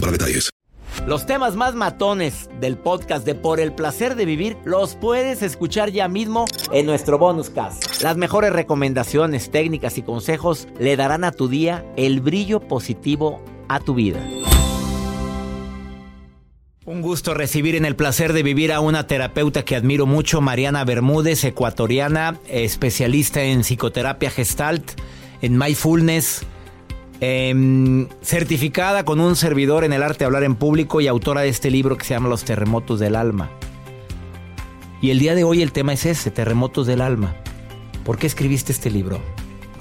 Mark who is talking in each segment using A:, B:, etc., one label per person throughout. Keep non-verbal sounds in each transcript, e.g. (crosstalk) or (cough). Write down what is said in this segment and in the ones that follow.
A: para detalles.
B: Los temas más matones del podcast de Por el placer de vivir los puedes escuchar ya mismo en nuestro bonus cast. Las mejores recomendaciones, técnicas y consejos le darán a tu día el brillo positivo a tu vida. Un gusto recibir en el placer de vivir a una terapeuta que admiro mucho, Mariana Bermúdez, ecuatoriana, especialista en psicoterapia gestalt, en mindfulness, em, certificada con un servidor en el arte de hablar en público y autora de este libro que se llama Los terremotos del alma. Y el día de hoy el tema es ese, terremotos del alma. ¿Por qué escribiste este libro,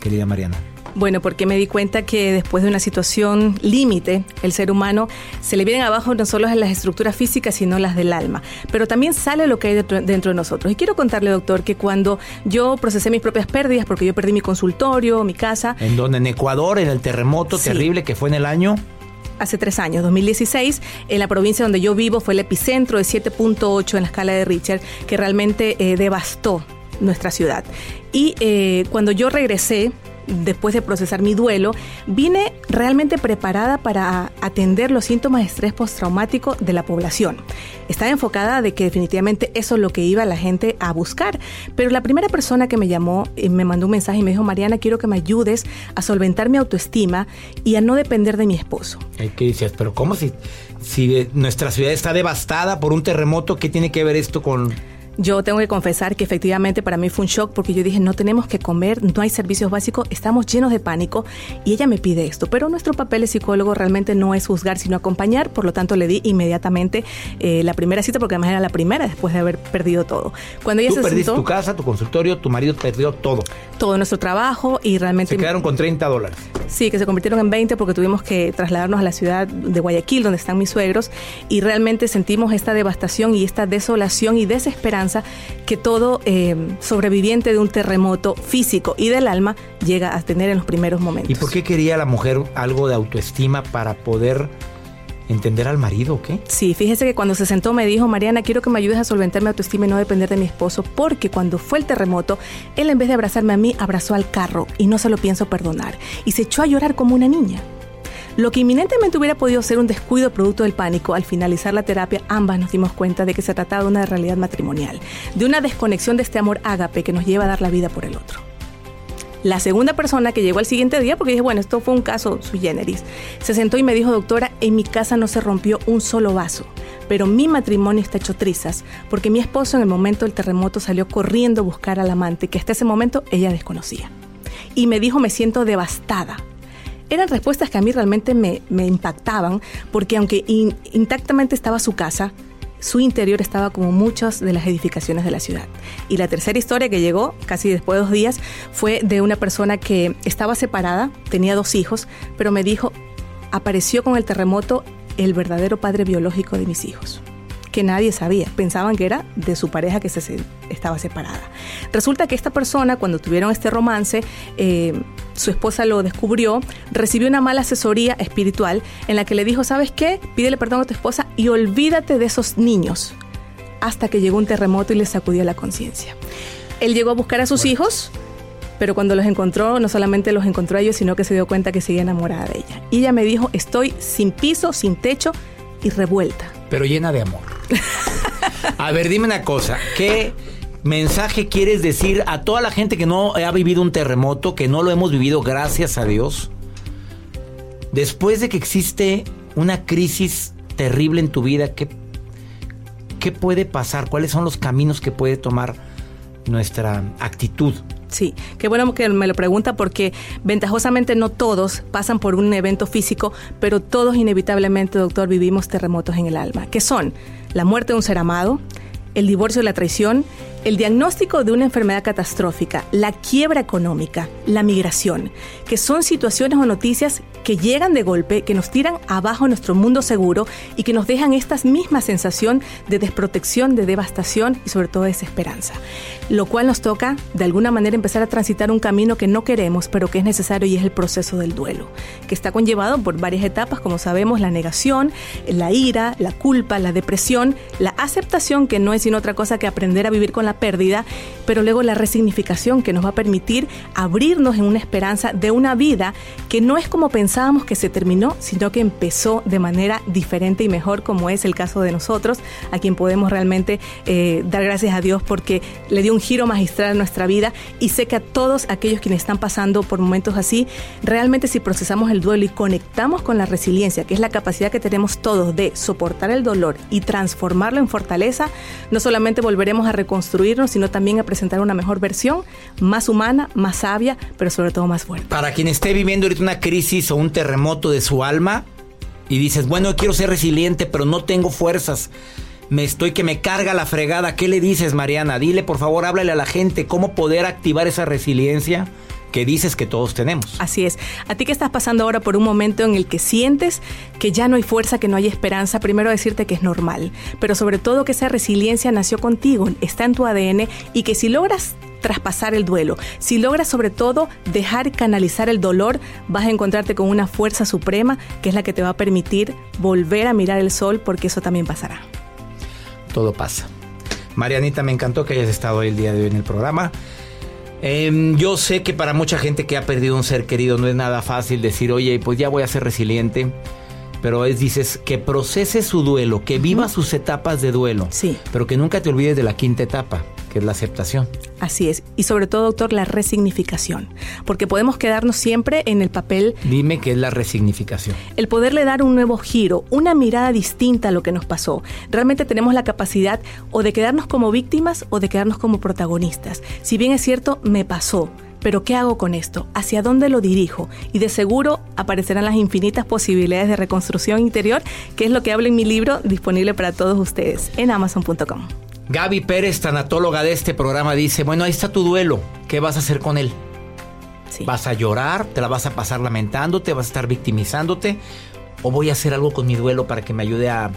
B: querida Mariana?
C: Bueno, porque me di cuenta que después de una situación límite, el ser humano se le vienen abajo no solo las estructuras físicas, sino las del alma. Pero también sale lo que hay dentro, dentro de nosotros. Y quiero contarle, doctor, que cuando yo procesé mis propias pérdidas, porque yo perdí mi consultorio, mi casa.
B: ¿En donde? En Ecuador, en el terremoto
C: Sí.
B: terrible que fue en el año.
C: hace tres años, 2016, en la provincia donde yo vivo fue el epicentro de 7.8 en la escala de Richard, que realmente eh, devastó nuestra ciudad. Y eh, cuando yo regresé, después de procesar mi duelo, vine realmente preparada para atender los síntomas de estrés postraumático de la población. Estaba enfocada de que definitivamente eso es lo que iba la gente a buscar. Pero la primera persona que me llamó y me mandó un mensaje y me dijo, Mariana, quiero que me ayudes a solventar mi autoestima y a no depender de mi esposo.
B: ¿Qué decías? Pero ¿cómo si, si eh, nuestra ciudad está devastada por un terremoto? ¿Qué tiene que ver esto con...?
C: Yo tengo que confesar que efectivamente para mí fue un shock porque yo dije, no tenemos que comer, no hay servicios básicos, estamos llenos de pánico y ella me pide esto. Pero nuestro papel de psicólogo realmente no es juzgar, sino acompañar. Por lo tanto, le di inmediatamente eh, la primera cita porque además era la primera después de haber perdido todo. Cuando ella
B: Tú
C: se
B: perdiste
C: sentó,
B: tu casa, tu consultorio, tu marido perdió todo.
C: todo nuestro trabajo y realmente...
B: Se quedaron con 30 dólares.
C: Sí, que se convirtieron en 20 porque tuvimos que trasladarnos a la ciudad de Guayaquil, donde están mis suegros, y realmente sentimos esta devastación y esta desolación y desesperanza que todo eh, sobreviviente de un terremoto físico y del alma llega a tener en los primeros momentos.
B: ¿Y por qué quería la mujer algo de autoestima para poder entender al marido qué?
C: Sí, fíjese que cuando se sentó me dijo, Mariana, quiero que me ayudes a solventar mi autoestima y no depender de mi esposo, porque cuando fue el terremoto, él en vez de abrazarme a mí, abrazó al carro y no se lo pienso perdonar. Y se echó a llorar como una niña. Lo que inminentemente hubiera podido ser un descuido producto del pánico, al finalizar la terapia, ambas nos dimos cuenta de que se trataba de una realidad matrimonial, de una desconexión de este amor ágape que nos lleva a dar la vida por el otro. La segunda persona que llegó al siguiente día, porque dije, bueno, esto fue un caso sui generis, se sentó y me dijo, doctora, en mi casa no se rompió un solo vaso, pero mi matrimonio está hecho trizas, porque mi esposo en el momento del terremoto salió corriendo a buscar al amante, que hasta ese momento ella desconocía. Y me dijo, me siento devastada. Eran respuestas que a mí realmente me, me impactaban, porque aunque in- intactamente estaba su casa, su interior estaba como muchas de las edificaciones de la ciudad. Y la tercera historia que llegó, casi después de dos días, fue de una persona que estaba separada, tenía dos hijos, pero me dijo, apareció con el terremoto el verdadero padre biológico de mis hijos que nadie sabía. Pensaban que era de su pareja que se, se- estaba separada. Resulta que esta persona, cuando tuvieron este romance, eh, su esposa lo descubrió, recibió una mala asesoría espiritual en la que le dijo, ¿sabes qué? Pídele perdón a tu esposa y olvídate de esos niños. Hasta que llegó un terremoto y le sacudió la conciencia. Él llegó a buscar a sus hijos, pero cuando los encontró, no solamente los encontró a ellos, sino que se dio cuenta que seguía enamorada de ella. Y ella me dijo, estoy sin piso, sin techo y revuelta.
B: Pero llena de amor. (laughs) A ver, dime una cosa. ¿Qué mensaje quieres decir a toda la gente que no ha vivido un terremoto, que no lo hemos vivido, gracias a Dios? Después de que existe una crisis terrible en tu vida, ¿qué, ¿qué puede pasar? ¿Cuáles son los caminos que puede tomar nuestra actitud?
C: Sí, qué bueno que me lo pregunta porque ventajosamente no todos pasan por un evento físico, pero todos inevitablemente, doctor, vivimos terremotos en el alma, que son la muerte de un ser amado, el divorcio y la traición, el diagnóstico de una enfermedad catastrófica, la quiebra económica, la migración, que son situaciones o noticias que llegan de golpe, que nos tiran abajo nuestro mundo seguro y que nos dejan esta misma sensación de desprotección, de devastación y sobre todo desesperanza. Lo cual nos toca de alguna manera empezar a transitar un camino que no queremos, pero que es necesario y es el proceso del duelo, que está conllevado por varias etapas, como sabemos, la negación, la ira, la culpa, la depresión, la aceptación, que no es sino otra cosa que aprender a vivir con la pérdida, pero luego la resignificación que nos va a permitir abrirnos en una esperanza de una vida que no es como pensábamos que se terminó, sino que empezó de manera diferente y mejor, como es el caso de nosotros, a quien podemos realmente eh, dar gracias a Dios porque le dio un giro magistral a nuestra vida. Y sé que a todos aquellos quienes están pasando por momentos así, realmente si procesamos el duelo y conectamos con la resiliencia, que es la capacidad que tenemos todos de soportar el dolor y transformarlo en fortaleza, no solamente volveremos a reconstruir sino también a presentar una mejor versión, más humana, más sabia, pero sobre todo más fuerte.
B: Para quien esté viviendo ahorita una crisis o un terremoto de su alma y dices, bueno, quiero ser resiliente, pero no tengo fuerzas. Me estoy que me carga la fregada. ¿Qué le dices, Mariana? Dile, por favor, háblale a la gente cómo poder activar esa resiliencia que dices que todos tenemos.
C: Así es. A ti que estás pasando ahora por un momento en el que sientes que ya no hay fuerza, que no hay esperanza, primero decirte que es normal, pero sobre todo que esa resiliencia nació contigo, está en tu ADN y que si logras traspasar el duelo. Si logras sobre todo dejar canalizar el dolor, vas a encontrarte con una fuerza suprema que es la que te va a permitir volver a mirar el sol porque eso también pasará.
B: Todo pasa. Marianita, me encantó que hayas estado hoy el día de hoy en el programa. Em, yo sé que para mucha gente que ha perdido un ser querido no es nada fácil decir, oye, pues ya voy a ser resiliente. Pero es, dices, que procese su duelo, que viva sus etapas de duelo.
C: Sí.
B: Pero que nunca te olvides de la quinta etapa, que es la aceptación.
C: Así es. Y sobre todo, doctor, la resignificación. Porque podemos quedarnos siempre en el papel.
B: Dime qué es la resignificación.
C: El poderle dar un nuevo giro, una mirada distinta a lo que nos pasó. Realmente tenemos la capacidad o de quedarnos como víctimas o de quedarnos como protagonistas. Si bien es cierto, me pasó. Pero ¿qué hago con esto? ¿Hacia dónde lo dirijo? Y de seguro aparecerán las infinitas posibilidades de reconstrucción interior, que es lo que hablo en mi libro disponible para todos ustedes en amazon.com.
B: Gaby Pérez, tanatóloga de este programa, dice, bueno, ahí está tu duelo, ¿qué vas a hacer con él? ¿Vas a llorar? ¿Te la vas a pasar lamentándote? ¿Vas a estar victimizándote? ¿O voy a hacer algo con mi duelo para que me ayude a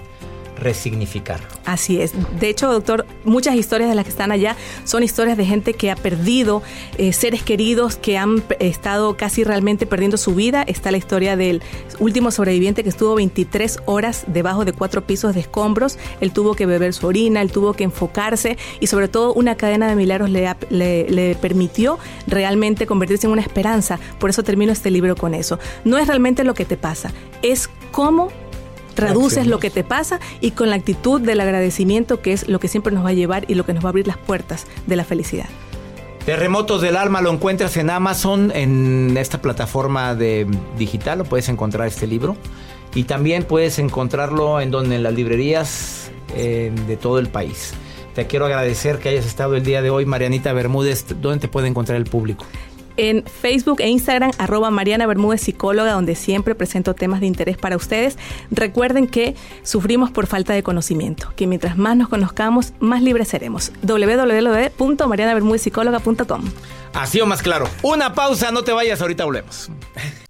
B: resignificar.
C: Así es. De hecho, doctor, muchas historias de las que están allá son historias de gente que ha perdido eh, seres queridos, que han estado casi realmente perdiendo su vida. Está la historia del último sobreviviente que estuvo 23 horas debajo de cuatro pisos de escombros. Él tuvo que beber su orina, él tuvo que enfocarse y sobre todo una cadena de milagros le, le permitió realmente convertirse en una esperanza. Por eso termino este libro con eso. No es realmente lo que te pasa, es cómo traduces lo que te pasa y con la actitud del agradecimiento que es lo que siempre nos va a llevar y lo que nos va a abrir las puertas de la felicidad.
B: Terremotos del alma lo encuentras en Amazon, en esta plataforma de digital, lo puedes encontrar este libro. Y también puedes encontrarlo en donde en las librerías eh, de todo el país. Te quiero agradecer que hayas estado el día de hoy, Marianita Bermúdez. ¿Dónde te puede encontrar el público?
C: En Facebook e Instagram, arroba Mariana Bermúdez Psicóloga, donde siempre presento temas de interés para ustedes. Recuerden que sufrimos por falta de conocimiento, que mientras más nos conozcamos, más libres seremos. www.marianabermúdezpsicóloga.com
B: Así o más claro. Una pausa, no te vayas, ahorita volvemos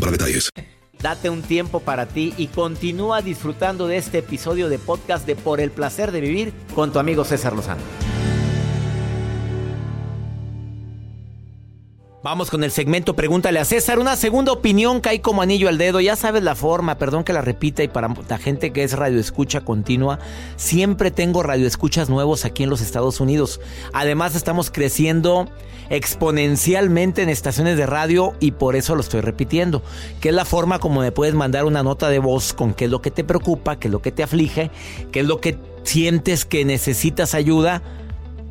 A: para detalles.
B: Date un tiempo para ti y continúa disfrutando de este episodio de podcast de Por el placer de vivir con tu amigo César Lozano. Vamos con el segmento Pregúntale a César. Una segunda opinión cae como anillo al dedo. Ya sabes la forma, perdón que la repita. Y para la gente que es radioescucha continua, siempre tengo radioescuchas nuevos aquí en los Estados Unidos. Además, estamos creciendo exponencialmente en estaciones de radio y por eso lo estoy repitiendo. Que es la forma como me puedes mandar una nota de voz con qué es lo que te preocupa, qué es lo que te aflige, qué es lo que sientes que necesitas ayuda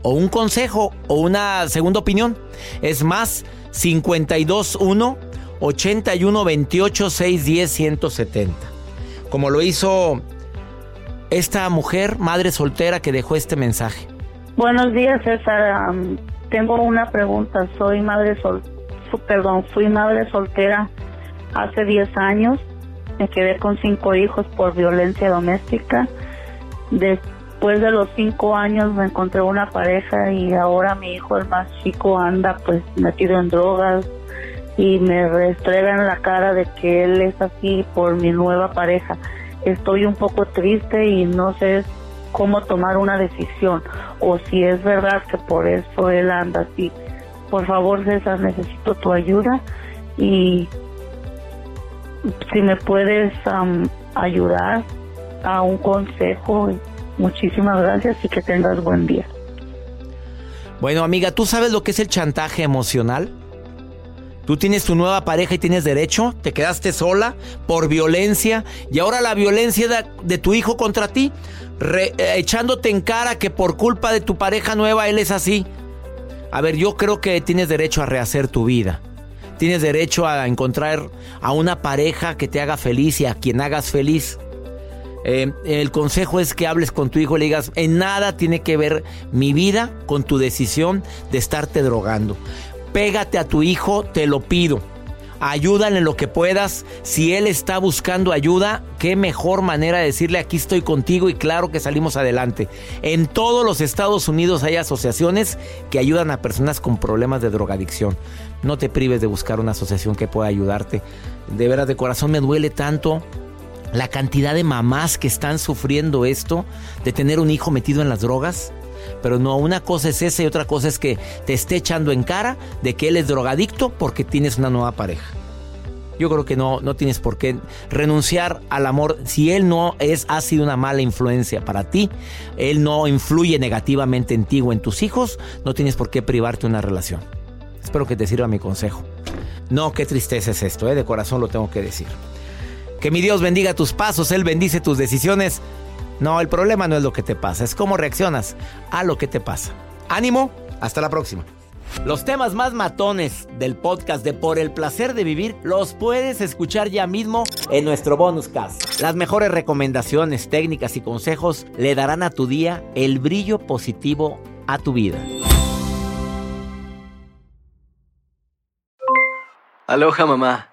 B: o un consejo o una segunda opinión. Es más 521 81 28 610 170. Como lo hizo esta mujer, madre soltera, que dejó este mensaje.
D: Buenos días, César. tengo una pregunta. Soy madre sol, perdón, fui madre soltera hace 10 años. Me quedé con cinco hijos por violencia doméstica. Después de los cinco años me encontré una pareja y ahora mi hijo, el más chico, anda pues metido en drogas y me restregan en la cara de que él es así por mi nueva pareja. Estoy un poco triste y no sé cómo tomar una decisión o si es verdad que por eso él anda así. Por favor, César, necesito tu ayuda y si me puedes ayudar a un consejo Muchísimas gracias y que tengas buen día.
B: Bueno, amiga, ¿tú sabes lo que es el chantaje emocional? Tú tienes tu nueva pareja y tienes derecho, te quedaste sola por violencia y ahora la violencia de, tu hijo contra ti, eh, echándote en cara que por culpa de tu pareja nueva él es así. A ver, yo creo que tienes derecho a rehacer tu vida. Tienes derecho a encontrar a una pareja que te haga feliz y a quien hagas feliz. Eh, el consejo es que hables con tu hijo y le digas, en nada tiene que ver mi vida con tu decisión de estarte drogando. Pégate a tu hijo, te lo pido. Ayúdale en lo que puedas. Si él está buscando ayuda, qué mejor manera de decirle aquí estoy contigo y claro que salimos adelante. En todos los Estados Unidos hay asociaciones que ayudan a personas con problemas de drogadicción. No te prives de buscar una asociación que pueda ayudarte. De veras, de corazón me duele tanto la cantidad de mamás que están sufriendo esto de tener un hijo metido en las drogas. Pero no, una cosa es esa y otra cosa es que te esté echando en cara de que él es drogadicto porque tienes una nueva pareja. Yo creo que no, no tienes por qué renunciar al amor. Si él no es, ha sido una mala influencia para ti, él no influye negativamente en ti o en tus hijos, no tienes por qué privarte una relación. Espero que te sirva mi consejo. No, qué tristeza es esto, ¿eh? de corazón lo tengo que decir. Que mi Dios bendiga tus pasos, Él bendice tus decisiones. No, el problema no es lo que te pasa, es cómo reaccionas a lo que te pasa. Ánimo, hasta la próxima. Los temas más matones del podcast de Por el placer de vivir los puedes escuchar ya mismo en nuestro bonus cast. Las mejores recomendaciones, técnicas y consejos le darán a tu día el brillo positivo a tu vida.
E: Aloha mamá,